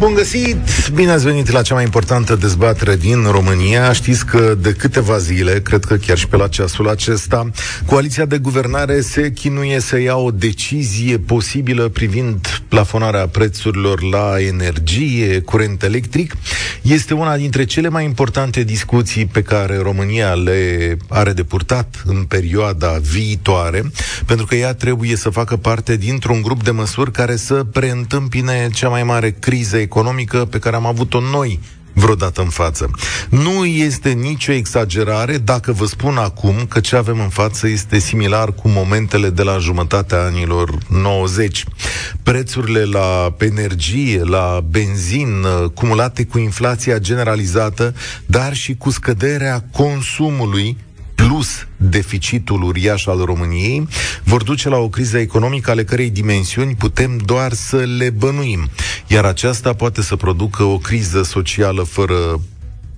Bun găsit! Bine ați venit la cea mai importantă dezbatere din România. Știți că de câteva zile, cred că chiar și pe la ceasul acesta, coaliția de guvernare se chinuie să ia o decizie posibilă privind plafonarea prețurilor la energie, curent electric. Este una dintre cele mai importante discuții pe care România le are de purtat în perioada viitoare, pentru că ea trebuie să facă parte dintr-un grup de măsuri care să preîntâmpine cea mai mare criză economică pe care am avut-o noi vreodată în față. Nu este nicio exagerare dacă vă spun acum că ce avem în față este similar cu momentele de la jumătatea anilor 90. Prețurile la energie, la benzin, cumulate cu inflația generalizată, dar și cu scăderea consumului plus deficitul uriaș al României, vor duce la o criză economică ale cărei dimensiuni putem doar să le bănuim. Iar aceasta poate să producă o criză socială fără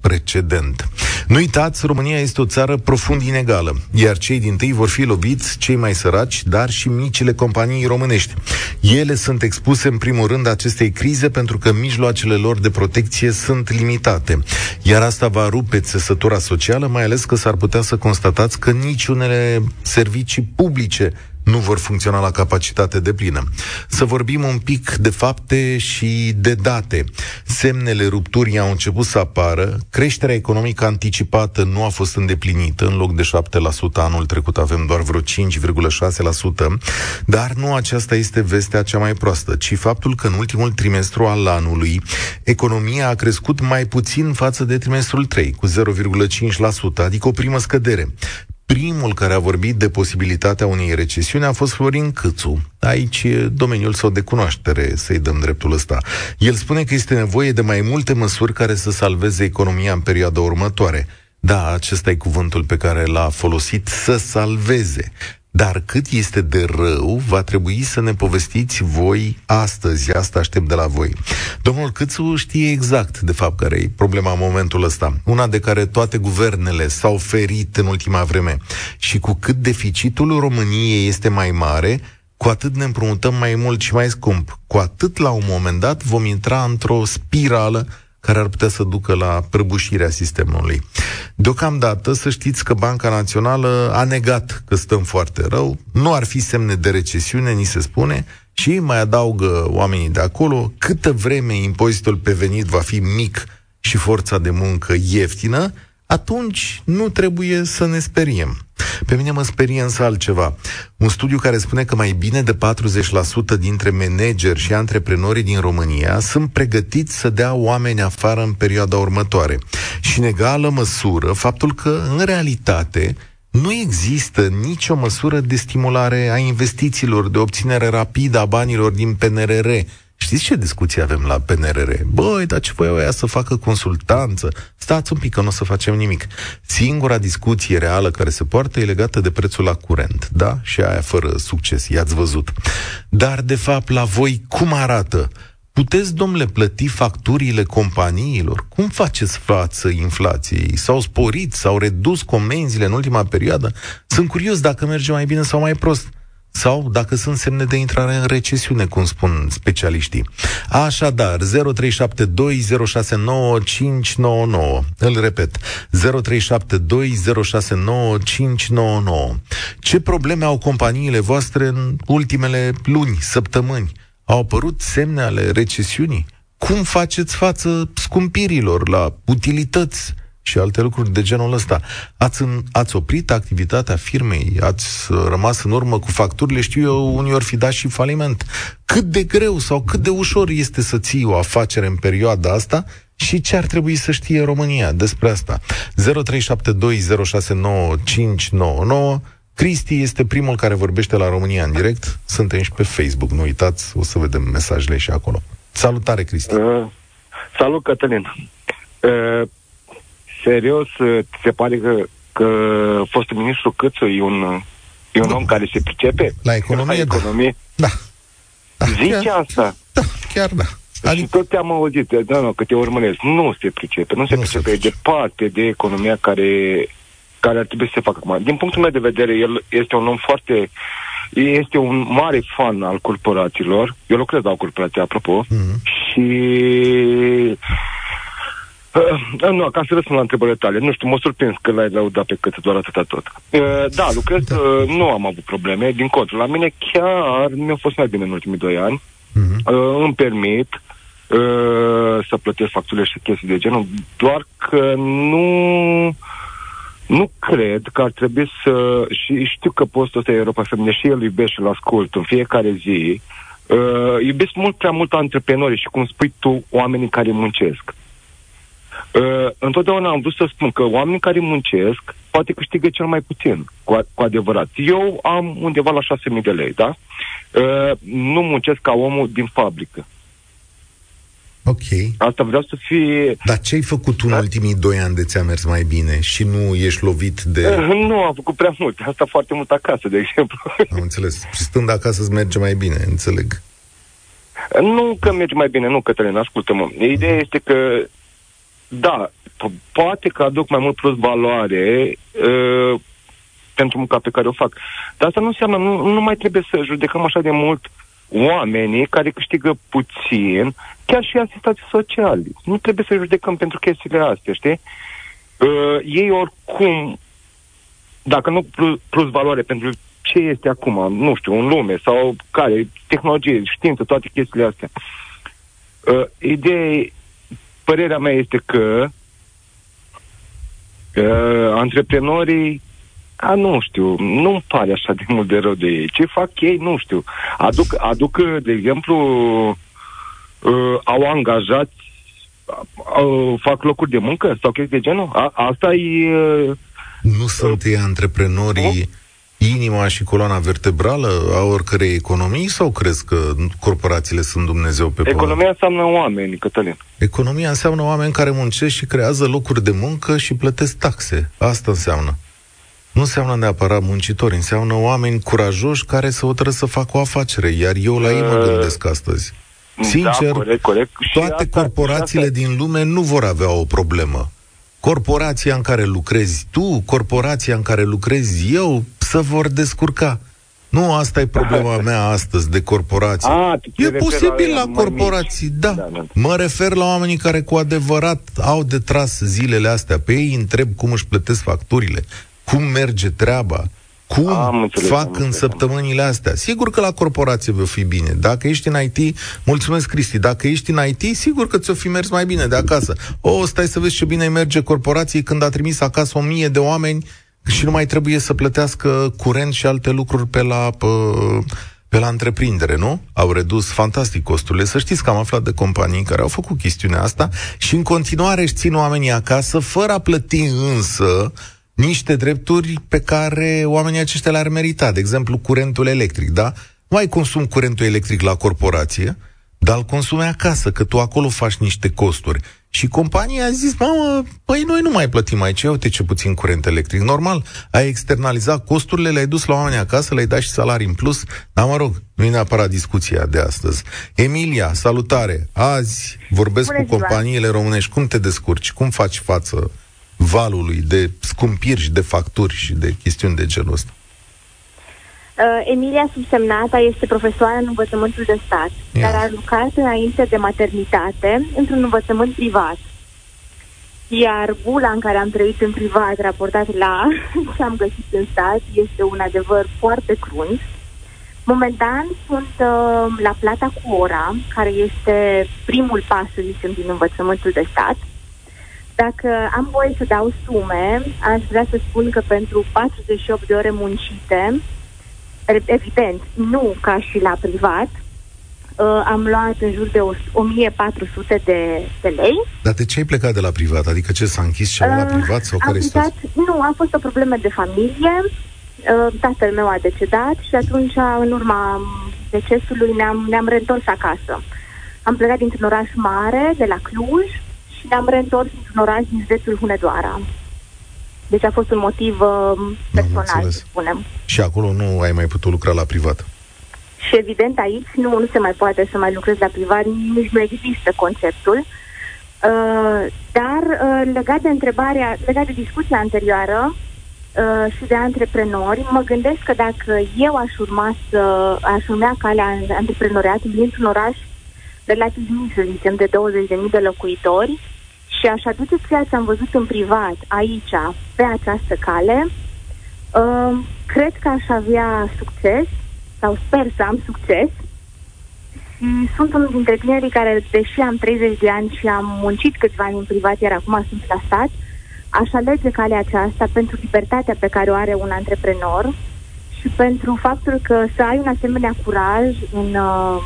precedent. Nu uitați, România este o țară profund inegală, iar cei din tâi vor fi loviți cei mai săraci, dar și micile companii românești. Ele sunt expuse în primul rând acestei crize pentru că mijloacele lor de protecție sunt limitate. Iar asta va rupe țesătura socială, mai ales că s-ar putea să constatați că niciunele servicii publice nu vor funcționa la capacitate de plină. Să vorbim un pic de fapte și de date. Semnele rupturii au început să apară, creșterea economică anticipată nu a fost îndeplinită, în loc de 7% anul trecut avem doar vreo 5,6%, dar nu aceasta este vestea cea mai proastă, ci faptul că în ultimul trimestru al anului economia a crescut mai puțin față de trimestrul 3, cu 0,5%, adică o primă scădere. Primul care a vorbit de posibilitatea unei recesiuni a fost Florin Câțu. Aici e domeniul său de cunoaștere, să-i dăm dreptul ăsta. El spune că este nevoie de mai multe măsuri care să salveze economia în perioada următoare. Da, acesta e cuvântul pe care l-a folosit, să salveze. Dar cât este de rău, va trebui să ne povestiți voi astăzi. Asta aștept de la voi. Domnul Câțu știe exact, de fapt, care e problema în momentul ăsta. Una de care toate guvernele s-au ferit în ultima vreme. Și cu cât deficitul României este mai mare, cu atât ne împrumutăm mai mult și mai scump. Cu atât, la un moment dat, vom intra într-o spirală care ar putea să ducă la prăbușirea sistemului. Deocamdată, să știți că Banca Națională a negat că stăm foarte rău, nu ar fi semne de recesiune, ni se spune, și mai adaugă oamenii de acolo, câtă vreme impozitul pe venit va fi mic și forța de muncă ieftină, atunci nu trebuie să ne speriem. Pe mine mă sperie însă altceva. Un studiu care spune că mai bine de 40% dintre manageri și antreprenorii din România sunt pregătiți să dea oameni afară în perioada următoare. Și în egală măsură, faptul că, în realitate, nu există nicio măsură de stimulare a investițiilor, de obținere rapidă a banilor din PNRR, Știți ce discuții avem la PNRR? Băi, dar ce voiau ea să facă consultanță? Stați un pic că nu o să facem nimic. Singura discuție reală care se poartă e legată de prețul la curent, da? Și aia fără succes, i-ați văzut. Dar, de fapt, la voi cum arată? Puteți, domnule, plăti facturile companiilor? Cum faceți față inflației? S-au sporit, s-au redus comenzile în ultima perioadă? Sunt curios dacă merge mai bine sau mai prost sau dacă sunt semne de intrare în recesiune, cum spun specialiștii. Așadar, 0372069599. Îl repet, 0372069599. Ce probleme au companiile voastre în ultimele luni, săptămâni? Au apărut semne ale recesiunii? Cum faceți față scumpirilor la utilități, și alte lucruri de genul ăsta. Ați, în, ați oprit activitatea firmei, ați rămas în urmă cu facturile, știu eu, unii ori fi dat și faliment. Cât de greu sau cât de ușor este să ții o afacere în perioada asta și ce ar trebui să știe România despre asta? 0372069599 Cristi este primul care vorbește la România în direct. Suntem și pe Facebook, nu uitați, o să vedem mesajele și acolo. Salutare, Cristi! Uh, salut, Cătălin! Uh, serios, se pare că, că fostul ministru Câțu e un, e un da. om care se pricepe? La economie, la economie? Da. da. Zice chiar, asta? Da, chiar da. Adică... Și tot te-am auzit, da, nu, că te urmăresc. Nu se pricepe, nu se nu pricepe, se pricepe. departe de economia care, care ar trebui să se facă acum. Din punctul meu de vedere, el este un om foarte este un mare fan al corporațiilor. Eu lucrez la o corporație, apropo, mm-hmm. și Uh, nu, ca să răspund la întrebările tale. Nu știu, mă surprins că l-ai lăudat pe cât doar atâta tot. Uh, da, lucrez, da. Uh, nu am avut probleme. Din contră, la mine chiar mi-a fost mai bine în ultimii doi ani. Uh-huh. Uh, îmi permit uh, să plătesc facturile și chestii de genul, doar că nu nu cred că ar trebui să... Și știu că postul ăsta e Europa Feminine și el iubește și îl ascult în fiecare zi. Uh, iubesc mult prea mult antreprenorii și, cum spui tu, oamenii care muncesc. Uh, întotdeauna am vrut să spun că oamenii care muncesc poate câștigă cel mai puțin, cu, a- cu adevărat. Eu am undeva la 6.000 de lei, da? Uh, nu muncesc ca omul din fabrică. Ok. Asta vreau să fie... Dar ce ai făcut tu în da? ultimii doi ani de ți-a mers mai bine și nu ești lovit de... Uh, nu am făcut prea mult. Asta foarte mult acasă, de exemplu. Am înțeles. Stând acasă îți merge mai bine, înțeleg. Nu că merge mai bine, nu, Cătălin, ascultă-mă. Ideea este că da, po- poate că aduc mai mult plus valoare uh, pentru munca pe care o fac. Dar asta nu înseamnă, nu, nu mai trebuie să judecăm așa de mult oamenii care câștigă puțin, chiar și asistații sociali. Nu trebuie să judecăm pentru chestiile astea, știi? Uh, ei oricum, dacă nu plus, plus valoare pentru ce este acum, nu știu, în lume sau care, tehnologie, știință, toate chestiile astea. Uh, ideea părerea mea este că uh, antreprenorii a, nu știu, nu-mi pare așa de mult de rău de ei. Ce fac ei, nu știu. Aduc, aduc de exemplu, uh, au angajați, uh, fac locuri de muncă sau chestii de genul? A, asta e... Uh, nu sunt ei antreprenorii inima și coloana vertebrală a oricărei economii sau crezi că corporațiile sunt Dumnezeu pe pământ? Economia înseamnă oameni, Cătălin. Economia înseamnă oameni care muncesc și creează locuri de muncă și plătesc taxe. Asta înseamnă. Nu înseamnă neapărat muncitori, înseamnă oameni curajoși care se hotără să facă o afacere, iar eu la ei mă uh, gândesc astăzi. Da, Sincer, da, corect, corect. toate asta, corporațiile asta... din lume nu vor avea o problemă corporația în care lucrezi tu, corporația în care lucrezi eu, să vor descurca. Nu, asta e problema mea astăzi de corporație. A, e posibil la, la corporații, da. da, da. Mă refer la oamenii care cu adevărat au de tras zilele astea. Pe ei întreb cum își plătesc facturile, cum merge treaba, cum am înțeles, fac am înțeles, în săptămânile astea. Sigur că la corporație va fi bine. Dacă ești în IT, mulțumesc Cristi, dacă ești în IT, sigur că ți-o fi mers mai bine de acasă. O, stai să vezi ce bine merge corporației când a trimis acasă o mie de oameni și nu mai trebuie să plătească curent și alte lucruri pe la... Pe, pe la întreprindere, nu? Au redus fantastic costurile. Să știți că am aflat de companii care au făcut chestiunea asta și în continuare își țin oamenii acasă, fără a plăti însă niște drepturi pe care oamenii aceștia le-ar merita. De exemplu, curentul electric, da? Nu ai consum curentul electric la corporație, dar îl consumi acasă, că tu acolo faci niște costuri. Și compania a zis, mamă, păi noi nu mai plătim aici, uite ce puțin curent electric. Normal, ai externalizat costurile, le-ai dus la oamenii acasă, le-ai dat și salarii în plus, dar mă rog, nu e neapărat discuția de astăzi. Emilia, salutare! Azi vorbesc Bună cu ziua. companiile românești. Cum te descurci? Cum faci față valului de scumpiri și de facturi și de chestiuni de genul ăsta? Uh, Emilia Subsemnata este profesoară în învățământul de stat, Ia. dar a lucrat înainte de maternitate într-un învățământ privat. Iar bula în care am trăit în privat, raportat la ce am găsit în stat, este un adevăr foarte crunt. Momentan sunt uh, la plata cu ora, care este primul pas, să zicem, din învățământul de stat. Dacă am voie să dau sume, aș vrea să spun că pentru 48 de ore muncite, evident, nu ca și la privat, uh, am luat în jur de 1400 de, de lei. Dar de ce ai plecat de la privat? Adică ce, s-a închis ceva uh, la privat? Sau care plecat, Nu, a fost o problemă de familie. Uh, tatăl meu a decedat și atunci, în urma decesului, ne-am, ne-am reîntors acasă. Am plecat dintr-un oraș mare, de la Cluj, și ne-am reîntors într-un oraș din județul Hunedoara. Deci a fost un motiv uh, personal, să spunem. Și acolo nu ai mai putut lucra la privat? Și evident aici nu, nu se mai poate să mai lucrezi la privat, nici nu există conceptul. Uh, dar uh, legat de întrebarea, legat de discuția anterioară, uh, și de antreprenori, mă gândesc că dacă eu aș urma să aș urmea calea antreprenoriatului dintr-un oraș relativ mic, să zicem, de 20.000 de locuitori și aș aduce ceea ce am văzut în privat aici, pe această cale, uh, cred că aș avea succes sau sper să am succes. Și sunt unul dintre tinerii care, deși am 30 de ani și am muncit câțiva ani în privat, iar acum sunt la stat, aș alege calea aceasta pentru libertatea pe care o are un antreprenor și pentru faptul că să ai un asemenea curaj în, uh,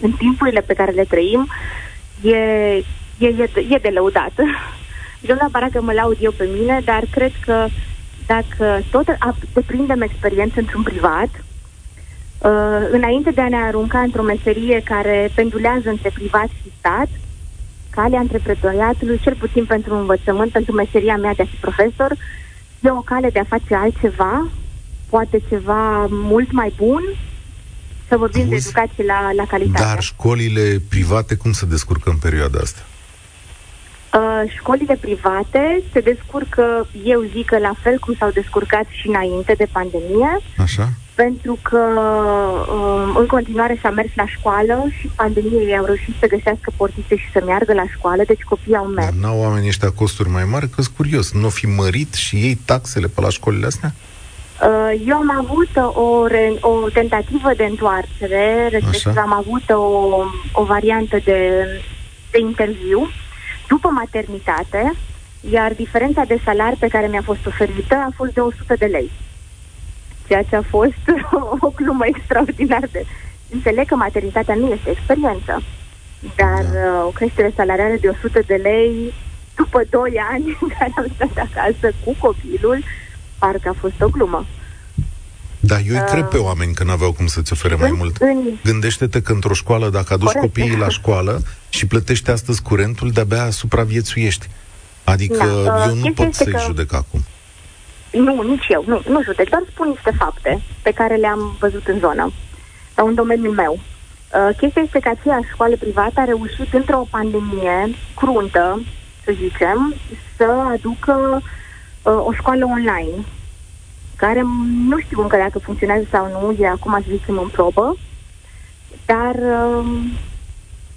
în timpurile pe care le trăim e, e, e, e de lăudat. Nu neapărat că mă laud eu pe mine, dar cred că dacă tot deprindem experiență într-un privat, uh, înainte de a ne arunca într-o meserie care pendulează între privat și stat, calea antreprenoriatului, cel puțin pentru învățământ, pentru meseria mea de a fi profesor, e o cale de a face altceva, poate ceva mult mai bun, să vorbim Auzi? de educație la, la calitate. Dar școlile private cum se descurcă în perioada asta? Uh, școlile private se descurcă, eu zic că la fel cum s-au descurcat și înainte de pandemie. Așa pentru că um, în continuare s-a mers la școală și pandemiei au reușit să găsească portițe și să meargă la școală, deci copiii au mers. Dar n-au oamenii ăștia costuri mai mari? că curios, nu fi mărit și ei taxele pe la școlile astea? Uh, eu am avut o, re- o tentativă de întoarcere, respectiv am avut o, o variantă de, de interviu după maternitate, iar diferența de salari pe care mi-a fost oferită a fost de 100 de lei ceea ce a fost o glumă extraordinar de... Înțeleg că maternitatea nu este experiență, dar da. uh, o creștere salarială de 100 de lei după 2 ani care am stat acasă cu copilul, parcă a fost o glumă. Da, eu îi uh, cred pe oameni că n-aveau cum să-ți ofere mai mult. În... Gândește-te că într-o școală, dacă aduci Corect. copiii la școală și plătești astăzi curentul, de-abia supraviețuiești. Adică da, uh, eu nu pot să-i că... judec acum. Nu, nici eu, nu, nu judec, doar spun niște fapte pe care le-am văzut în zonă, sau în domeniul meu. Uh, chestia este că aceeași școală privată a reușit într-o pandemie cruntă, să zicem, să aducă uh, o școală online, care nu știu încă dacă funcționează sau nu, e acum să zicem în probă, dar uh,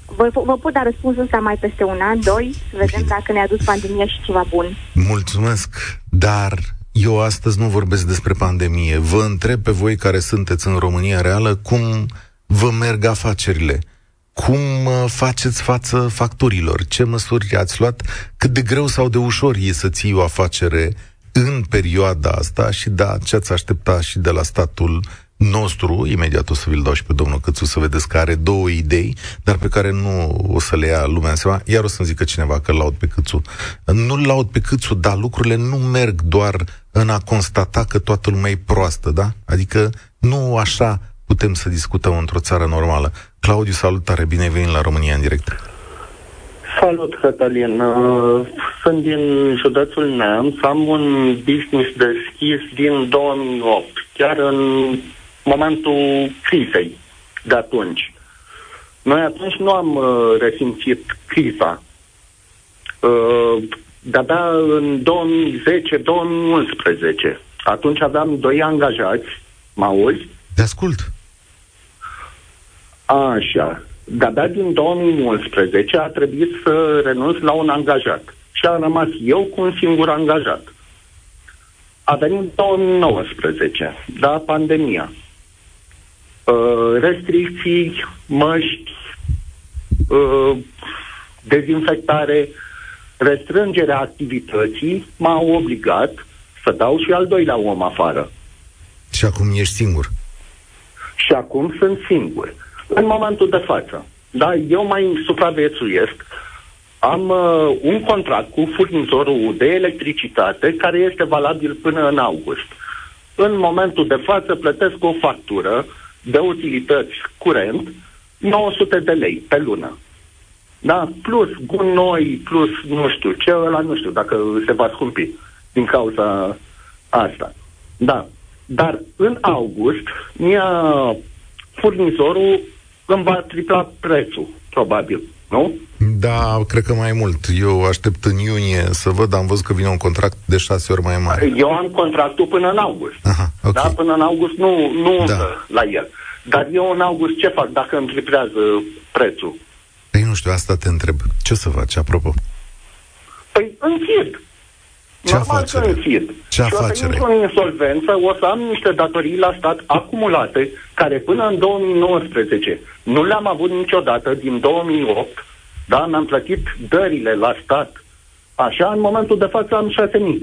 vă, vă pot da răspunsul ăsta mai peste un an, doi, să vedem Bine. dacă ne-a adus pandemia și ceva bun. Mulțumesc, dar eu astăzi nu vorbesc despre pandemie. Vă întreb pe voi care sunteți în România reală cum vă merg afacerile. Cum uh, faceți față facturilor? Ce măsuri ați luat? Cât de greu sau de ușor e să ții o afacere în perioada asta și da, ce ați aștepta și de la statul nostru, imediat o să vi-l dau și pe domnul Cățu să vedeți că are două idei, dar pe care nu o să le ia lumea în seama. Iar o să-mi zică cineva că laud pe Cățu. Nu-l laud pe Cățu, dar lucrurile nu merg doar în a constata că toată lumea e proastă, da? Adică nu așa putem să discutăm într-o țară normală. Claudiu, salutare, bine ai venit la România în direct. Salut, Cătălin. Uh, sunt din județul Neamț, am un business deschis din 2008, chiar în momentul crizei de atunci. Noi atunci nu am uh, resimțit criza. Uh, de-abia în 2010-2011. Atunci aveam doi angajați, mă auzi? Te ascult. Așa. De-abia din 2011 a trebuit să renunț la un angajat. Și a rămas eu cu un singur angajat. A venit 2019, da, pandemia. Uh, restricții, măști, uh, dezinfectare, restrângerea activității m-a obligat să dau și al doilea om afară. Și acum ești singur? Și acum sunt singur. În momentul de față. Da, eu mai supraviețuiesc. Am uh, un contract cu furnizorul de electricitate care este valabil până în august. În momentul de față plătesc o factură de utilități curent 900 de lei pe lună. Da? Plus gunoi, plus nu știu ce, ăla nu știu dacă se va scumpi din cauza asta. Da. Dar în august, mi-a furnizorul îmi va tripla prețul, probabil. nu? Da, cred că mai mult. Eu aștept în iunie să văd, am văzut că vine un contract de șase ori mai mare. Eu am contractul până în august. Aha, ok. Da, până în august nu, nu Da. la el. Dar eu în august ce fac dacă îmi triplează prețul? Păi nu știu, asta te întreb. Ce să faci, apropo? Păi închid. Ce Normal afacere? că închid. Ce și o să afacere? intru în insolvență, o să am niște datorii la stat acumulate, care până în 2019 nu le-am avut niciodată din 2008, da, mi-am plătit dările la stat. Așa, în momentul de față am 6.000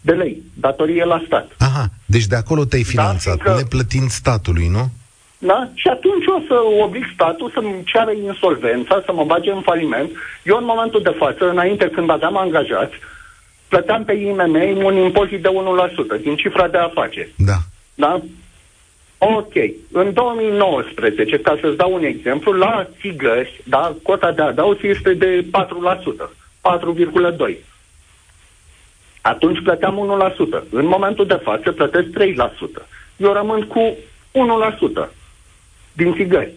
de lei, datorie la stat. Aha, deci de acolo te-ai finanțat, fiindcă- neplătind statului, nu? Da? Și atunci o să oblig statul să-mi ceară insolvența, să mă bage în faliment. Eu în momentul de față, înainte când aveam angajați, plăteam pe IMM un impozit de 1% din cifra de afaceri. Da. Da? Ok. În 2019, ca să-ți dau un exemplu, la țigări, da, cota de adaos este de 4%, 4,2%. Atunci plăteam 1%. În momentul de față plătesc 3%. Eu rămân cu 1% din țigări.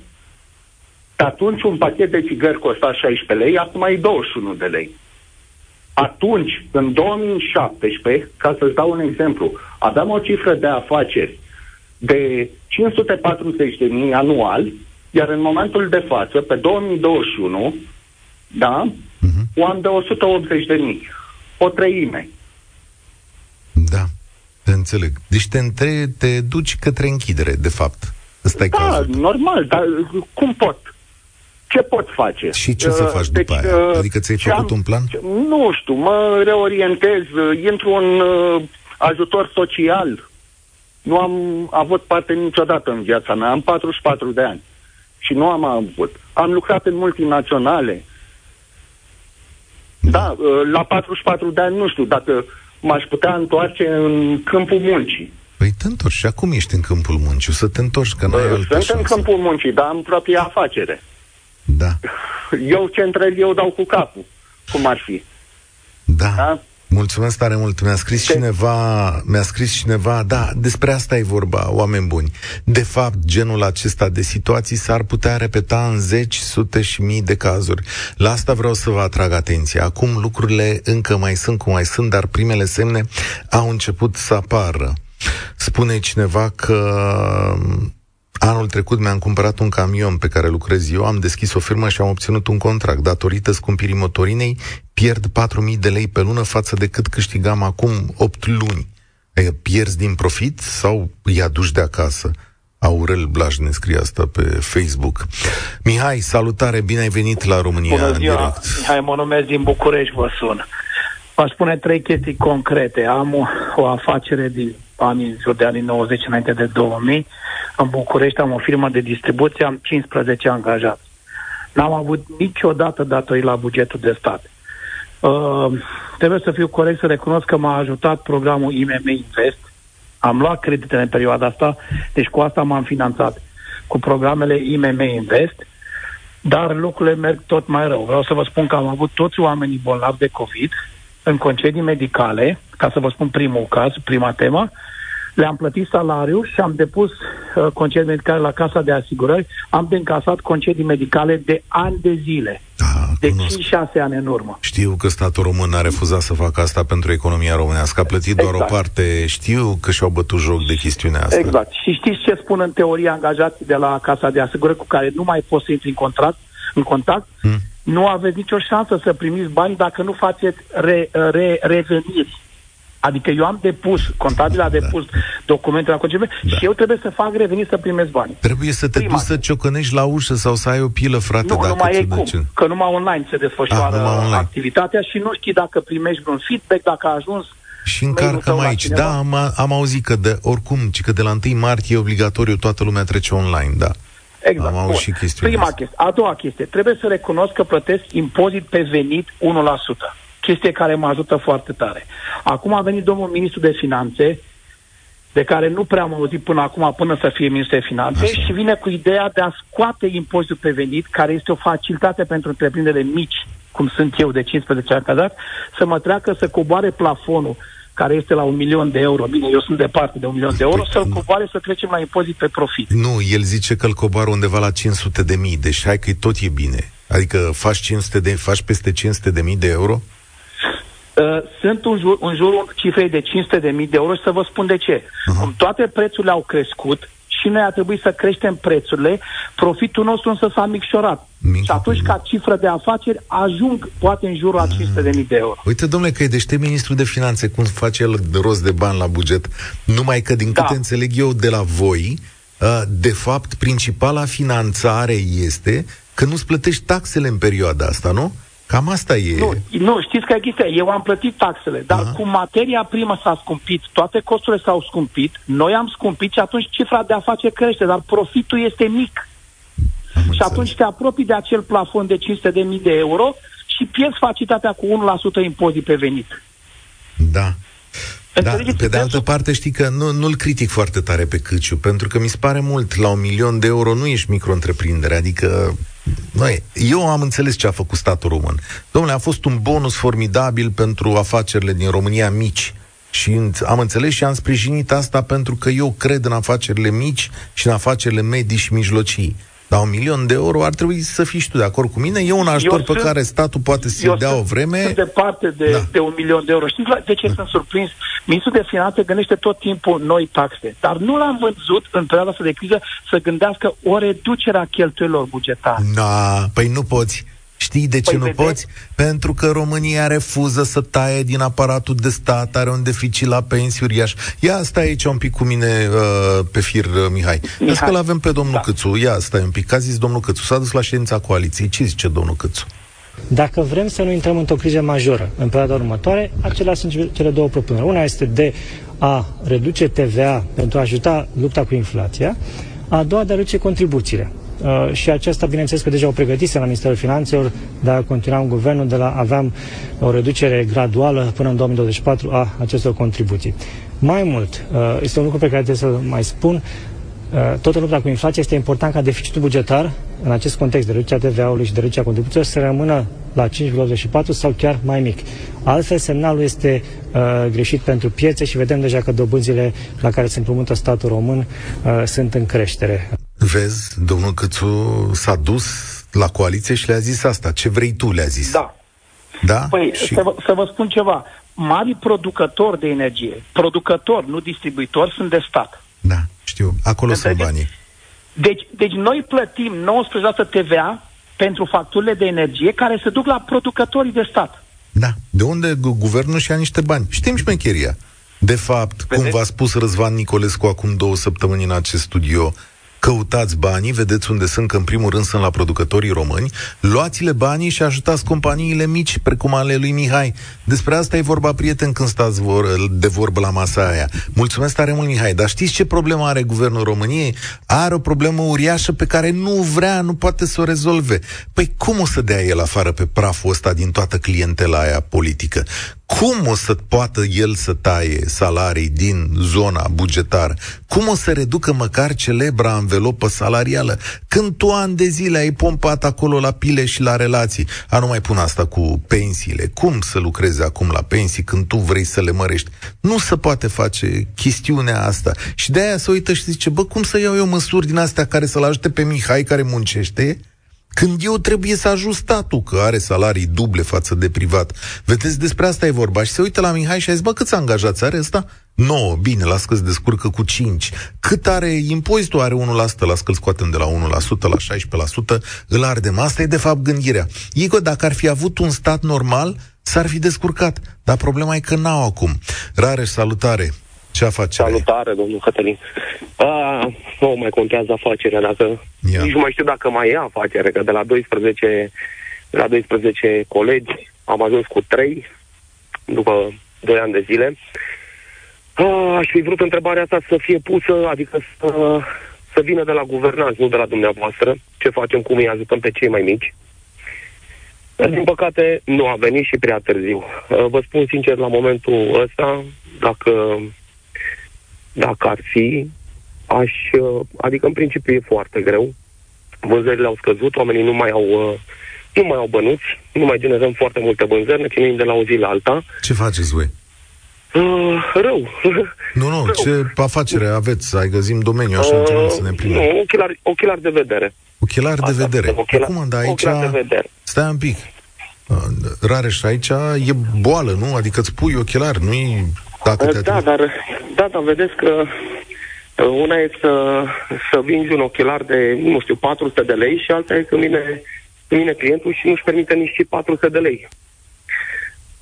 Atunci un pachet de țigări costa 16 lei, acum e 21 de lei. Atunci, în 2017, ca să-ți dau un exemplu, aveam o cifră de afaceri de 540 de mii anual, iar în momentul de față, pe 2021, da, Mhm. o am de 180 de mii. O treime. Da, te înțeleg. Deci te, între, te duci către închidere, de fapt. Ăsta e Da, cazul. normal, dar cum pot? Ce pot face? Și ce să Uh, faci după aia? Adică ți-ai ce făcut un plan? ce- Nu știu, mă reorientez, uh, intru în uh, ajutor social. Nu am avut parte niciodată în viața mea, am 44 de ani și nu am avut. Am lucrat în multinaționale. Da, uh, la 44 de ani nu știu dacă m-aș putea întoarce în câmpul muncii. Păi te întorci și acum ești în câmpul muncii. O să te întorci, că n-ai altă Sunt în șansă. câmpul muncii, dar am propria afacere. Da, Eu ce întreb, eu dau cu capul. Cum ar fi? da. Da? Mulțumesc tare mult. Mi-a scris Te- cineva, mi-a scris cineva, da, despre asta e vorba, oameni buni. De fapt, genul acesta de situații s-ar putea repeta în zeci, sute și mii de cazuri. La asta vreau să vă atrag atenția. Acum lucrurile încă mai sunt cum mai sunt, dar primele semne au început să apară. Spune cineva că Anul trecut mi-am cumpărat un camion pe care lucrez eu, am deschis o firmă și am obținut un contract. Datorită scumpirii motorinei, pierd 4.000 de lei pe lună față de cât câștigam acum 8 luni. Adică pierzi din profit sau îi aduci de acasă? Aurel Blaj ne scrie asta pe Facebook. Mihai, salutare, bine ai venit la România Bună în ziua, direct. Mihai, mă numesc din București, vă sun. Vă spune trei chestii concrete. Am o, o afacere din anii, jur de anii 90 înainte de 2000. În București am o firmă de distribuție, am 15 angajați. N-am avut niciodată datorii la bugetul de stat. Uh, trebuie să fiu corect să recunosc că m-a ajutat programul IMM Invest. Am luat creditele în perioada asta, deci cu asta m-am finanțat cu programele IMM Invest, dar lucrurile merg tot mai rău. Vreau să vă spun că am avut toți oamenii bolnavi de COVID în concedii medicale, ca să vă spun primul caz, prima temă, le-am plătit salariul și am depus uh, concedii medicale la Casa de Asigurări, am de încasat concedii medicale de ani de zile, Da, de cunosc. 5-6 ani în urmă. Știu că statul român a refuzat să facă asta pentru economia românească. A plătit doar Exact. o parte. Știu că și-au bătut joc de chestiunea asta. Exact. Și știți ce spun în teorie angajații de la Casa de Asigurări cu care nu mai poți să intri în contract, în contact? Hmm. Nu aveți nicio șansă să primiți bani dacă nu faceți re, re, reveniri. Adică eu am depus, contabil a depus documentele la concediu Da. și eu trebuie să fac reveniri să primesc bani. Trebuie să te Prima. duci să ciocănești la ușă sau să ai o pilă, frate, Nu, dacă nu mai ți-o e cum, duce. că numai online se desfășoară Ah, numai online. activitatea și nu știi dacă primești vreun feedback, dacă a ajuns Și mail-ul încarcăm tău la aici. cineva. Da, am, am auzit că de, oricum, ci că de la 1 martie e obligatoriu, toată lumea trece online, da. Exact. Am auzit Bun. și chestiunea Prima asta. chestie. A doua chestie. Trebuie să recunosc că plătesc impozit pe venit 1%. Chestie care mă ajută foarte tare. Acum a venit domnul ministru de finanțe, de care nu prea am auzit până acum, până să fie ministru de finanțe, Așa. și vine cu ideea de a scoate impozitul pe venit, care este o facilitate pentru întreprinderile mici, cum sunt eu de 15 ani cazat, să mă treacă să coboare plafonul care este la un milion de euro. Bine, eu sunt departe de un milion de euro, Păi, să-l nu. coboare să trecem la impozit pe profit. Nu, el zice că îl coboară undeva la 500 de mii, deci hai că tot e bine. Adică faci, 500 de, faci peste 500 de mii de euro? Uh, sunt în, jur, în jurul cifrei de 500 de mii de euro și să vă spun de ce. Uh-huh. Cum toate prețurile au crescut, și noi a trebuit să creștem prețurile, profitul nostru însă s-a micșorat. Mic, și atunci, ca cifră de afaceri, ajung poate în jurul a 500.000 ah. de euro. Uite, domnule, că e deștept ministrul de finanțe, cum face el de rost de bani la buget, numai că, din da. câte înțeleg eu de la voi, uh, de fapt, principala finanțare este că nu-ți plătești taxele în perioada asta, nu? Cam asta e. Nu, nu știți că există. Eu am plătit taxele, dar Aha. cum materia primă s-a scumpit, toate costurile s-au scumpit, noi am scumpit și atunci cifra de afaceri crește, dar profitul este mic. Am și înțeles. atunci te apropii de acel plafon de 500.000 de euro și pierzi facilitatea cu 1% impozit pe venit. Da. Da, pe de altă parte știi că nu, nu-l critic foarte tare pe Câciu, pentru că mi se pare mult, la un milion de euro nu ești micro-întreprindere, adică noi, eu am înțeles ce a făcut statul român. Domnule, a fost un bonus formidabil pentru afacerile din România mici. Și am înțeles și am sprijinit asta pentru că eu cred în afacerile mici și în afacerile medii și mijlocii. Dar un milion de euro ar trebui să fii și tu de acord cu mine. E un ajutor eu pe sunt, care statul poate să-i dea sunt, o vreme. Sunt departe de, da. de un milion de euro. Știți de ce da. sunt surprins? Ministrul de Finanțe gândește tot timpul noi taxe, dar nu l-am văzut în perioada asta de criză să gândească o reducere a cheltuielor bugetare. Na, păi nu poți. Știi de ce păi nu vedeți? poți? Pentru că România refuză să taie din aparatul de stat, are un deficit la pensii uriaș. Ia stai aici un pic cu mine uh, pe fir, uh, Mihai. Mihai. că l-avem pe domnul da. Câțu. Ia stai un pic. Că a zis domnul Câțu. S-a dus la ședința coaliției. Ce zice domnul Câțu? Dacă vrem să nu intrăm într-o criză majoră în perioada următoare, acelea sunt cele două propuneri. Una este de a reduce TVA pentru a ajuta lupta cu inflația, a doua de a reduce contribuțiile. Uh, și aceasta, bineînțeles că deja o pregătise la Ministerul Finanțelor, dar continuam guvernul de la aveam o reducere graduală până în 2024 a acestor contribuții. Mai mult, uh, este un lucru pe care trebuie să mai spun, uh, toată lupta cu inflația este important ca deficitul bugetar, în acest context de reducerea TVA-ului și de reducerea contribuțiilor, să rămână la 5,84 sau chiar mai mic. Altfel, semnalul este uh, greșit pentru piețe și vedem deja că dobânzile la care se împrumută statul român uh, sunt în creștere. Vezi, domnul Câțu s-a dus la coaliție și le-a zis asta. Ce vrei tu, le-a zis. Da. Da? Păi, și... să, vă, să vă spun ceva. Mari producători de energie, producători, nu distribuitori, sunt de stat. Da, știu. Acolo sunt banii. Deci, deci noi plătim 19% TVA pentru facturile de energie care se duc la producătorii de stat. Da. De unde guvernul și-a niște bani. Știm șmecheria. De fapt, Vedeți? cum v-a spus Răzvan Nicolescu acum două săptămâni în acest studio, Căutați banii, vedeți unde sunt, că în primul rând sunt la producătorii români, luați-le banii și ajutați companiile mici, precum ale lui Mihai. Despre asta e vorba, prieten, când stați vor, de vorbă la masa aia. Mulțumesc tare mult, Mihai, dar știți ce problemă are guvernul României? Are o problemă uriașă pe care nu vrea, nu poate să o rezolve. Păi cum o să dea el afară pe praful ăsta din toată clientela aia politică? Cum o să poată el să taie salarii din zona bugetară? Cum o să reducă măcar celebra învelopă salarială? Când tu ani de zile ai pompat acolo la pile și la relații, a nu mai pun asta cu pensiile. Cum să lucrezi acum la pensii când tu vrei să le mărești? Nu se poate face chestiunea asta. Și de aia se uită și zice, bă, cum să iau eu măsuri din astea care să-l ajute pe Mihai care muncește? Când eu trebuie să ajut statul, că are salarii duble față de privat. Vedeți, despre asta e vorba. Și se uită la Mihai și a zis, bă, câți angajați are ăsta? 9, bine, las că se descurcă cu 5. Cât are impozitul? Are 1%, las că îl scoatem de la 1% la 16%, îl ardem. Asta e de fapt gândirea. Igor, dacă ar fi avut un stat normal, s-ar fi descurcat. Dar problema e că n-au acum. Rareș, salutare! Ce afacere Salutare, domnul Cătălin. A, nu mai contează afacerea, dacă... Ia. Nici nu mai știu dacă mai e afacere, că de la 12, de la 12 colegi am ajuns cu 3 după 2 ani de zile. A, aș fi vrut întrebarea asta să fie pusă, adică să, să vină de la guvernanți, nu de la dumneavoastră. Ce facem, cum îi ajutăm pe cei mai mici. Dar, din păcate, nu a venit și prea târziu. Vă spun sincer, la momentul ăsta, dacă dacă ar fi, aș, uh, adică în principiu e foarte greu. Vânzările au scăzut, oamenii nu mai au, uh, nu mai au bănuți, nu mai generăm foarte multe vânzări, ne chinuim de la o zi la alta. Ce faceți voi? Uh, rău. Nu, nu, rău. ce afacere aveți? Ai găsim domeniu așa uh, să ne primim. Nu, ochelari, ochelari de vedere. Ochelari de vedere. Ochelari, Acum, da, aici... de vedere. Stai un pic. Rareș, aici e boală, nu? Adică îți pui ochelari, nu-i... Dacă te da, dar, da, dar vedeți că uh, una e să, să vinzi un ochelar de, nu știu, 400 de lei și alta e când vine, când vine clientul și nu-și permite nici 400 de lei.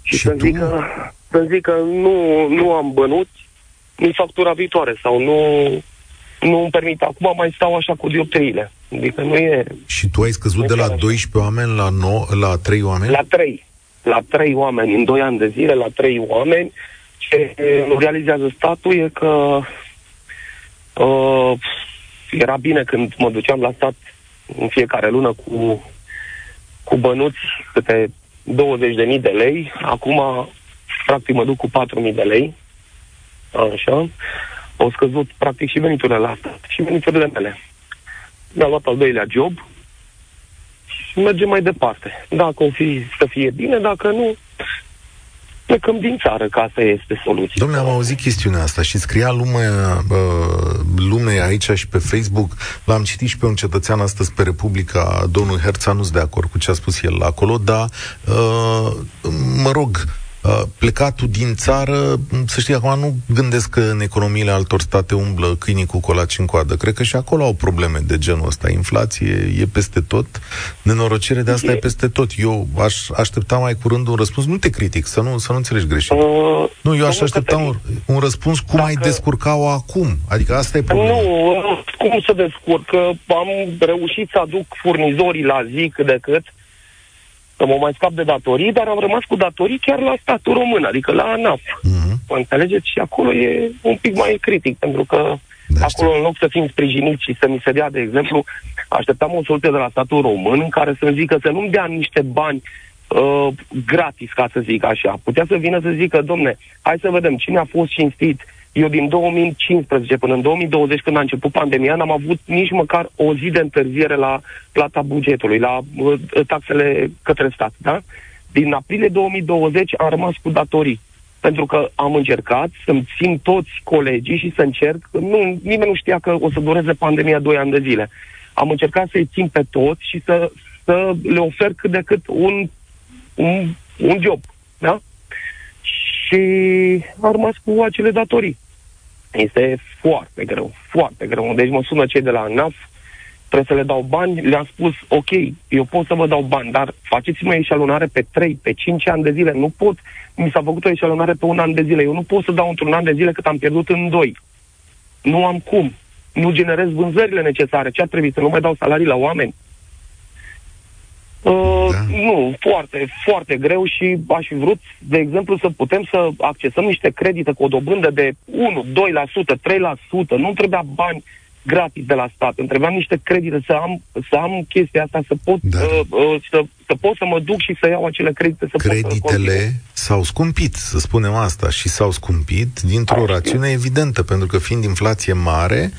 Și, și să tu? zică, să zică nu, nu am bănut, nu factura viitoare sau nu, nu îmi permit. Acum mai stau așa cu dioptriile. Adică nu e... Și tu ai scăzut de la 12 oameni la, 9, la 3 oameni? La 3. La 3 oameni în 2 ani de zile, la 3 oameni. Ce realizează statul e că uh, era bine când mă duceam la stat în fiecare lună cu, cu bănuți câte 20.000 de lei. Acum, practic, mă duc cu 4.000 de lei. Așa. Au scăzut, practic, și veniturile la stat și veniturile mele mi-a luat al doilea job și mergem mai departe. Dacă o fi să fie bine, dacă nu, plecăm din țară, că asta este soluția. Domnule, am auzit chestiunea asta și scria lume, uh, lume aici și pe Facebook. L-am citit și pe un cetățean astăzi pe Republica, domnul Herța, nu de acord cu ce a spus el acolo, dar, uh, mă rog, Uh, plecatul din țară, să știi, acum nu gândesc că în economiile altor state umblă câinii cu colaci în coadă. Cred că și acolo au probleme de genul ăsta. Inflație e peste tot, nenorocire de asta e, e peste tot. Eu aș aștepta mai curând un răspuns, nu te critic, să nu, să nu înțelegi greșit. Uh, nu, eu aș aștepta un, un răspuns cum Dacă... ai descurca-o acum. Adică asta e problema. Nu, cum să descurc? Am reușit să aduc furnizorii la zi cât de cât, să mă mai scap de datorii, dar am rămas cu datorii chiar la statul român, adică la ANAF. Mm-hmm. Înțelegeți? Și acolo e un pic mai critic, pentru că da, acolo, în loc să fim sprijiniți și să mi se dea, de exemplu, așteptam o soluție de la statul român în care să-mi zică să nu-mi dea niște bani uh, gratis, ca să zic așa. Putea să vină să zică, domne, hai să vedem cine a fost cinstit, eu din 2015 până în 2020, când a început pandemia, n-am avut nici măcar o zi de întârziere la plata bugetului, la uh, taxele către stat. Da? Din aprilie 2020 am rămas cu datorii. Pentru că am încercat să-mi țin toți colegii și să încerc. Nu, nimeni nu știa că o să dureze pandemia 2 ani de zile. Am încercat să-i țin pe toți și să, să le ofer cât de cât un, un, un job. Da? Și am rămas cu acele datorii. Este foarte greu, foarte greu. Deci mă sună cei de la NAF, trebuie să le dau bani, le-am spus, ok, eu pot să vă dau bani, dar faceți-mă eșalonare pe 3, pe 5 ani de zile. Nu pot, mi s-a făcut o eșalonare pe un an de zile. Eu nu pot să dau într-un an de zile cât am pierdut în doi. Nu am cum. Nu generez vânzările necesare. Ce ar trebui? Să nu mai dau salarii la oameni? Uh, da. Nu, foarte, foarte greu și aș fi vrut, de exemplu, să putem să accesăm niște credite cu o dobândă de 1, 2%, 3%. Nu trebuia bani gratis de la stat. Îmi trebuia niște credite să am, să am chestia asta, să pot, da. uh, uh, să, să pot să mă duc și să iau acele credite. Să Creditele pot să s-au scumpit, să spunem asta, și s-au scumpit dintr-o Așa. rațiune evidentă, pentru că fiind inflație mare,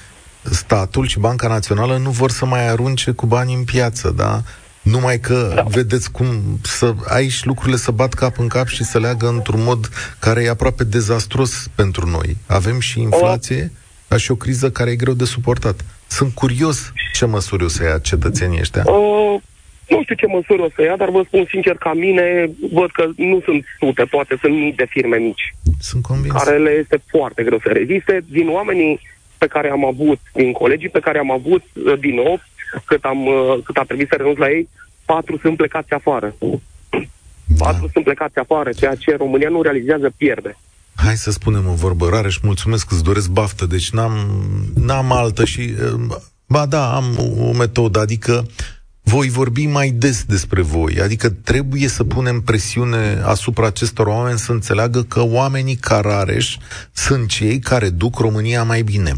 statul și Banca Națională nu vor să mai arunce cu bani în piață, da? Numai că da. vedeți cum să aici lucrurile să bat cap în cap și să leagă într-un mod care e aproape dezastros pentru noi. Avem și inflație, dar și o criză care e greu de suportat. Sunt curios ce măsuri o să ia cetățenii ăștia. Uh, nu știu ce măsuri o să ia, dar vă spun sincer, ca mine, văd că nu sunt sute, poate sunt mii de firme mici. Sunt convins. Care le este foarte greu să reziste. Din oamenii pe care am avut, din colegii pe care am avut, din nou, cât, am, uh, cât a trebuit să renunț la ei, patru sunt plecați afară. Da. Patru sunt plecați afară, ceea ce România nu realizează pierde. Hai să spunem o vorbă rare și mulțumesc că îți doresc baftă, deci n-am, n-am altă și... Uh, ba da, am o metodă, adică voi vorbi mai des despre voi, adică trebuie să punem presiune asupra acestor oameni să înțeleagă că oamenii ca Rareș sunt cei care duc România mai bine.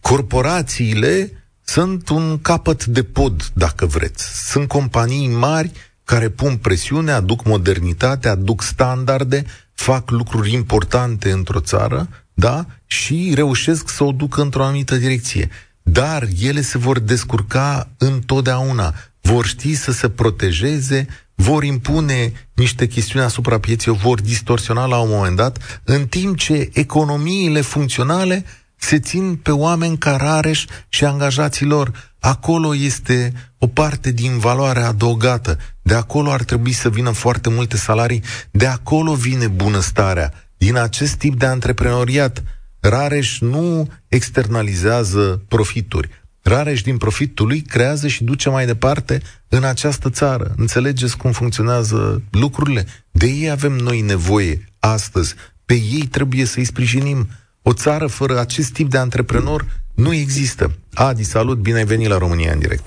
Corporațiile sunt un capăt de pod, dacă vreți. Sunt companii mari care pun presiune, aduc modernitate, aduc standarde, fac lucruri importante într-o țară, da? Și reușesc să o ducă într-o anumită direcție. Dar ele se vor descurca întotdeauna. Vor ști să se protejeze, vor impune niște chestiuni asupra pieței, o vor distorsiona la un moment dat, în timp ce economiile funcționale se țin pe oameni ca Rareș și angajații lor. Acolo este o parte din valoarea adăugată. De acolo ar trebui să vină foarte multe salarii. De acolo vine bunăstarea. Din acest tip de antreprenoriat. Rareș nu externalizează profituri. Rareș din profitul lui creează și duce mai departe în această țară. Înțelegeți cum funcționează lucrurile? De ei avem noi nevoie astăzi. Pe ei trebuie să-i sprijinim. O țară fără acest tip de antreprenor nu există. Adi, salut, bine ai venit la România în direct.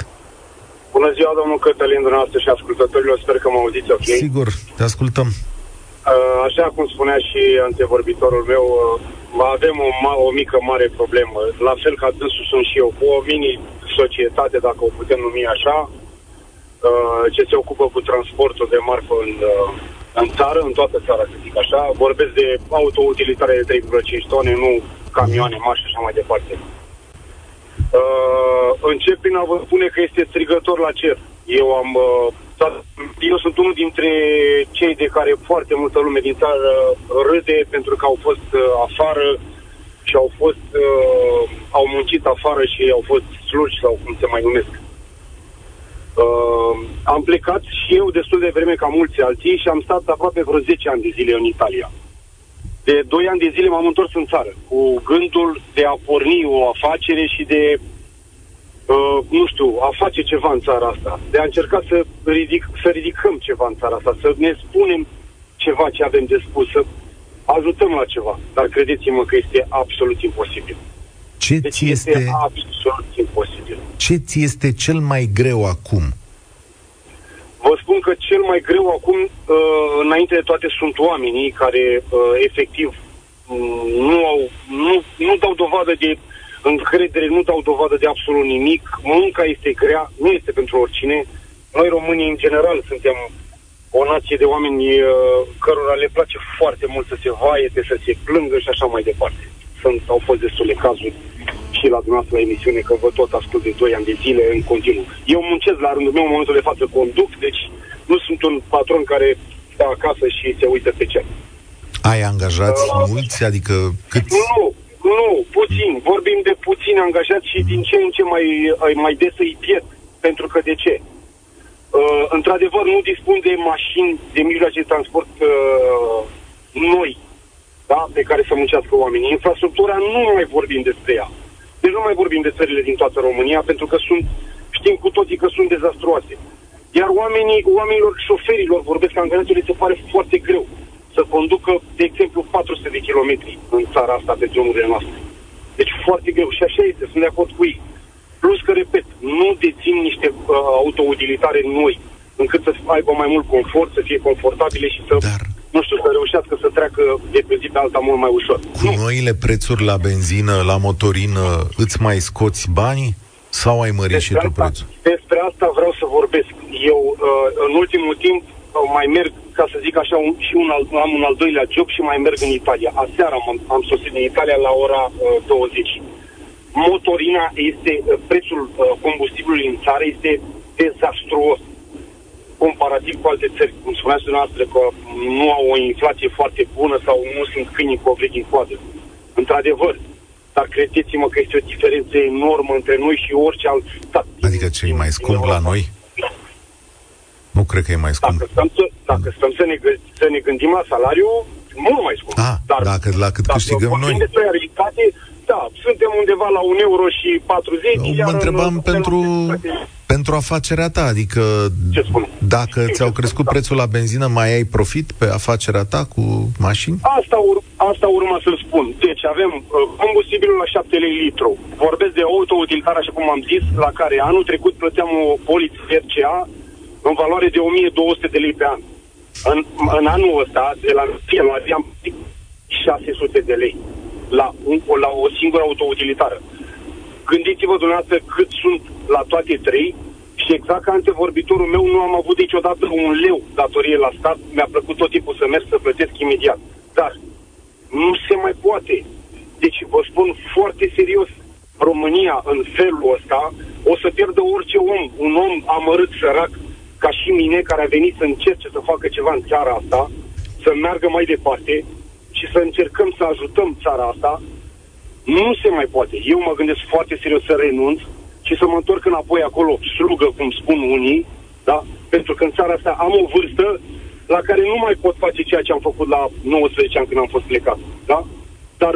Bună ziua, domnul Cătălin, dumneavoastră și ascultătorilor, sper că mă auziți ok. Sigur, te ascultăm. Uh, așa cum spunea și antevorbitorul meu, uh, avem o, ma- o mică mare problemă. La fel ca dânsul sunt și eu, cu o mini-societate, dacă o putem numi așa, uh, ce se ocupă cu transportul de marfă în, în țară, în toată țara, să zic așa. Vorbesc de autoutilitare de 3,5 tone, nu camioane mari și așa mai departe. Uh, încep prin a vă spune că este strigător la cer. Eu am uh, eu sunt unul dintre cei de care foarte multă lume din țară râde pentru că au fost uh, afară și au fost uh, au muncit afară și au fost slugi sau cum se mai numesc. Uh, am plecat și eu destul de vreme ca mulți alții și am stat aproape vreo 10 ani de zile în Italia. De 2 ani de zile m-am întors în țară cu gândul de a porni o afacere și de uh, nu știu, a face ceva în țara asta, de a încerca să, ridic, să ridicăm ceva în țara asta, să ne spunem ceva ce avem de spus, să ajutăm la ceva. Dar credeți-mă că este absolut imposibil. Ce deci ți este, este absolut imposibil. Ce ți este cel mai greu acum? Vă spun că cel mai greu acum, uh, înainte de toate, sunt oamenii care uh, efectiv mm, nu, au, nu, nu dau dovadă de uh, încredere, nu dau dovadă de absolut nimic, munca este grea, nu este pentru oricine. Noi românii, în general, suntem o nație de oameni uh, cărora le place foarte mult să se vaiete, să se plângă și așa mai departe. Sunt, au fost destule cazuri și la dumneavoastră la emisiune, că vă tot ascult de 2 ani de zile în continuu. Eu muncesc la rândul meu în momentul de față conduc, deci nu sunt un patron care stă acasă și se uită pe cer. Ai angajați uh, mulți? Adică cât? Nu, nu, puțin. Vorbim de puțin angajați și din ce în ce mai, mai des îi pierd. Pentru că de ce? Uh, într-adevăr, nu dispun de mașini, de mijloace de transport uh, noi, da? pe care să muncească oamenii. Infrastructura nu mai vorbim despre ea. Deci nu mai vorbim de țările din toată România, pentru că sunt, știm cu toții că sunt dezastruoase. Iar oamenii, oamenilor, șoferilor, vorbesc angajații, le se pare foarte greu să conducă, de exemplu, 400 de kilometri în țara asta pe drumurile noastre. Deci foarte greu. Și așa este, sunt de acord cu ei. Plus că, repet, nu dețin niște uh, autoutilitare noi, încât să aibă mai mult confort, să fie confortabile și să, Dar... nu știu, să reușească să treacă de pe zi pe alta mult mai ușor. Cu nu. noile prețuri la benzină, la motorină, îți mai scoți banii? Sau ai mărit despre și tu prețul? Despre asta vreau să vorbesc. Eu, uh, în ultimul timp, mai merg, ca să zic așa, un, și un al, am un al doilea job și mai merg în Italia. Aseară am, am sosit în Italia la ora uh, 20. Motorina este, uh, prețul uh, combustibilului în țară este dezastruos comparativ cu alte țări, cum spuneați dumneavoastră, că nu au o inflație foarte bună sau nu sunt câinii cu o vechi în coadă. Într-adevăr, dar credeți-mă că este o diferență enormă între noi și orice alt stat. Adică ce e mai scump la noi? Nu cred că e mai scump. Dacă stăm să, dacă stăm să, ne, să ne gândim la salariu, mult mai scump. Ah, dar dacă, la cât dacă câștigăm noi. Despre realitate, da, suntem undeva la un euro și 40. Mă întrebam în, pentru, pentru afacerea ta, adică Ce dacă ți-au crescut prețul la benzină, mai ai profit pe afacerea ta cu mașini? Asta, ur- asta urma să spun. Deci avem uh, combustibilul la 7 lei litru. Vorbesc de autoutilitar, așa cum am zis, la care anul trecut plăteam o poliță RCA în valoare de 1200 de lei pe an. În, în anul ăsta, de la ianuarie, am 600 de lei la, un, la o singură autoutilitară. Gândiți-vă dumneavoastră cât sunt la toate trei și exact ca antevorbitorul meu nu am avut niciodată un leu datorie la stat, mi-a plăcut tot timpul să merg să plătesc imediat. Dar nu se mai poate. Deci vă spun foarte serios, România în felul ăsta o să pierdă orice om, un om amărât, sărac, ca și mine, care a venit să încerce să facă ceva în țara asta, să meargă mai departe și să încercăm să ajutăm țara asta, Nu se mai poate. Eu mă gândesc foarte serios să renunț și să mă întorc înapoi acolo, slugă, cum spun unii, da? Pentru că în țara asta am o vârstă la care nu mai pot face ceea ce am făcut la 19 ani când am fost plecat, da? Dar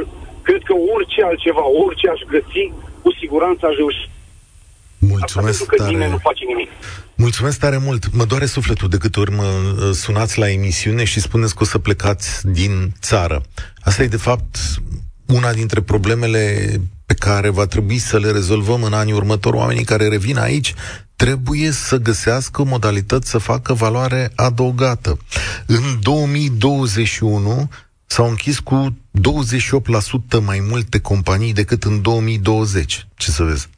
cred că orice altceva, orice aș găsi, cu siguranță aș reuși. Mulțumesc Asta că tare. nu face nimic. Mulțumesc tare mult. Mă doare sufletul de câte ori mă uh, sunați la emisiune și spuneți că o să plecați din țară. Asta e, de fapt, una dintre problemele pe care va trebui să le rezolvăm în anii următori. Oamenii care revin aici trebuie să găsească modalități să facă valoare adăugată. În 2021 s-au închis cu 28% mai multe companii decât în 2020. Ce să vezi?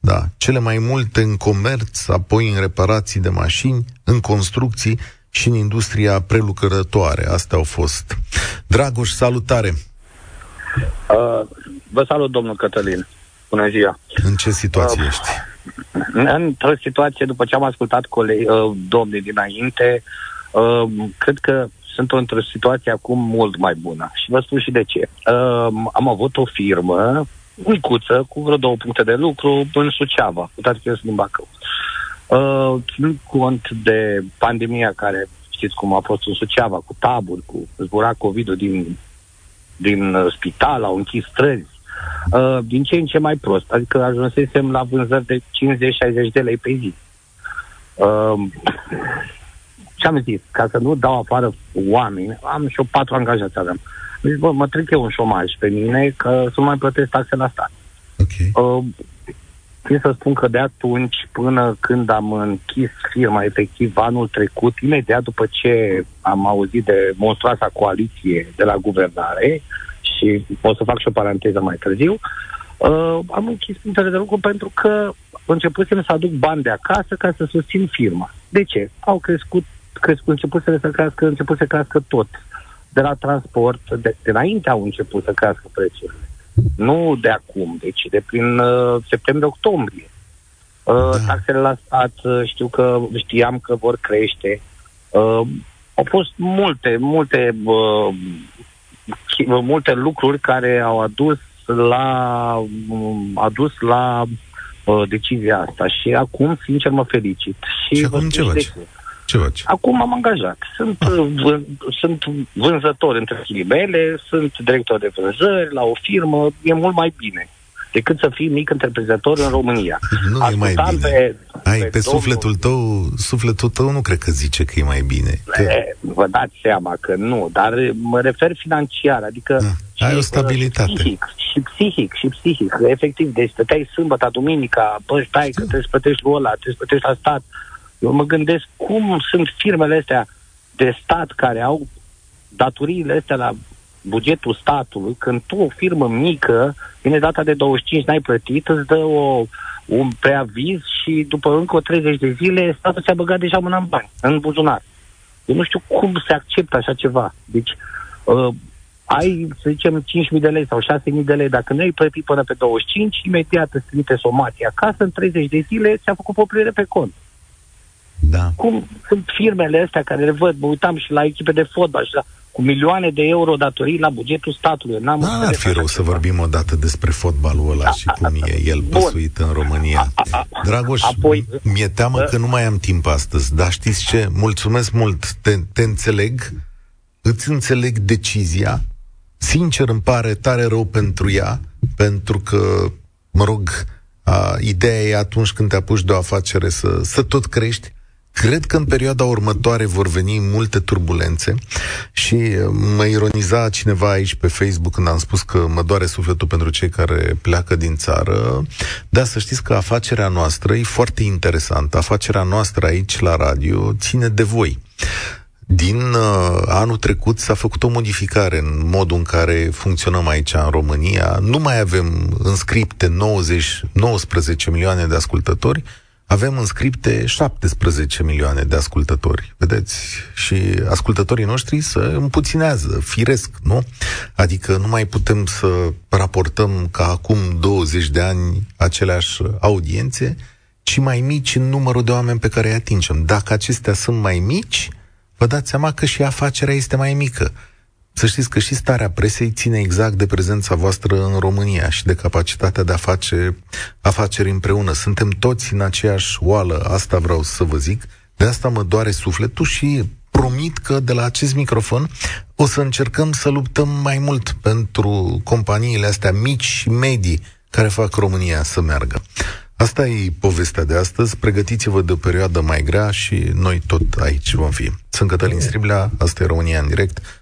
Da, cele mai multe în comerț, apoi în reparații de mașini, în construcții și în industria prelucrătoare. Astea au fost. Dragoș, salutare! Uh, vă salut, domnul Cătălin. Bună ziua! În ce situație uh, ești? Într-o situație, după ce am ascultat colegi, uh, domnii dinainte, uh, cred că sunt într-o situație acum mult mai bună. Și vă spun și de ce. Uh, am avut o firmă micuță, cu vreo două puncte de lucru, în Suceava, cu toate că eu sunt din Bacău. Uh, ținând cont de pandemia care știți cum a fost în Suceava, cu taburi, cu zbura COVID-ul din, din uh, spital, au închis străzi, uh, din ce în ce mai prost. Adică ajunsesem la vânzări de 50-60 de lei pe zi. Uh, ce am zis? Ca să nu dau afară oameni, am și o patru angajați aveam. Deci, bă, mă trec eu un șomaj pe mine că să mai plătesc taxe la stat. Ok. Uh, Țin să spun că de atunci până când am închis firma efectiv anul trecut, imediat după ce am auzit de monstruoasa coaliție de la guvernare, și o să fac și o paranteză mai târziu, uh, am închis punctele de lucru pentru că începusem să aduc bani de acasă ca să susțin firma. De ce? Au crescut, crescut început să crească, început să crească tot. De la transport, de, de înainte au început să crească prețurile. Nu de acum, deci de prin uh, septembrie-octombrie. Uh, da. Taxele la stat uh, știu că știam că vor crește. Uh, au fost multe, multe, uh, multe lucruri care au adus la um, adus la uh, decizia asta și acum, sincer, mă felicit. Și, și acum ce faci? Ce faci? Acum am angajat. Sunt, ah. v- sunt vânzător între ghilimele, sunt director de vânzări la o firmă, e mult mai bine decât să fii mic întreprinzător în România. Nu Ascultam e mai bine. Pe, Ai, pe, pe sufletul tău, sufletul tău nu cred că zice că e mai bine. Că... Vă dați seama că nu, dar mă refer financiar, adică... Da, ai o stabilitate. Psihic, și psihic, și psihic, efectiv. Deci stăteai sâmbătă, duminica, bă, stai că trebuie să plătești ăla, trebuie să plătești la stat, eu mă gândesc cum sunt firmele astea de stat care au datoriile astea la bugetul statului, când tu, o firmă mică, vine data de 25, n-ai plătit, îți dă o, un preaviz și după încă 30 de zile statul ți-a băgat deja mâna în bani, în buzunar. Eu nu știu cum se acceptă așa ceva. Deci, uh, ai, să zicem, 5.000 de lei sau 6.000 de lei, dacă nu ai plătit până pe 25, imediat îți trimite somația acasă, în 30 de zile ți-a făcut poprire pe cont. Da. Cum sunt firmele astea care le văd, mă uitam și la echipe de fotbal și la, cu milioane de euro datorii la bugetul statului. N-am da, ar fi rău să vorbim o dată despre fotbalul ăla a, și cum a, e el păsuit în România. A, a, a, Dragoș, apoi, mi-e teamă a, că nu mai am timp astăzi, dar știți ce? Mulțumesc mult, te, te înțeleg, îți înțeleg decizia, sincer îmi pare tare rău pentru ea, pentru că, mă rog, a, ideea e atunci când te apuci de o afacere să, să tot crești, Cred că în perioada următoare vor veni multe turbulențe și uh, mă ironiza cineva aici pe Facebook când am spus că mă doare sufletul pentru cei care pleacă din țară. Da, să știți că afacerea noastră e foarte interesantă. Afacerea noastră aici la radio ține de voi. Din uh, anul trecut s-a făcut o modificare în modul în care funcționăm aici în România. Nu mai avem înscripte 90, 19 milioane de ascultători, avem în scripte 17 milioane de ascultători, vedeți? Și ascultătorii noștri să împuținează, firesc, nu? Adică nu mai putem să raportăm ca acum 20 de ani aceleași audiențe, ci mai mici în numărul de oameni pe care îi atingem. Dacă acestea sunt mai mici, vă dați seama că și afacerea este mai mică. Să știți că și starea presei ține exact de prezența voastră în România și de capacitatea de a face afaceri împreună. Suntem toți în aceeași oală, asta vreau să vă zic. De asta mă doare sufletul și promit că de la acest microfon o să încercăm să luptăm mai mult pentru companiile astea mici și medii care fac România să meargă. Asta e povestea de astăzi. Pregătiți-vă de o perioadă mai grea și noi tot aici vom fi. Sunt Cătălin Striblea, asta e România în direct.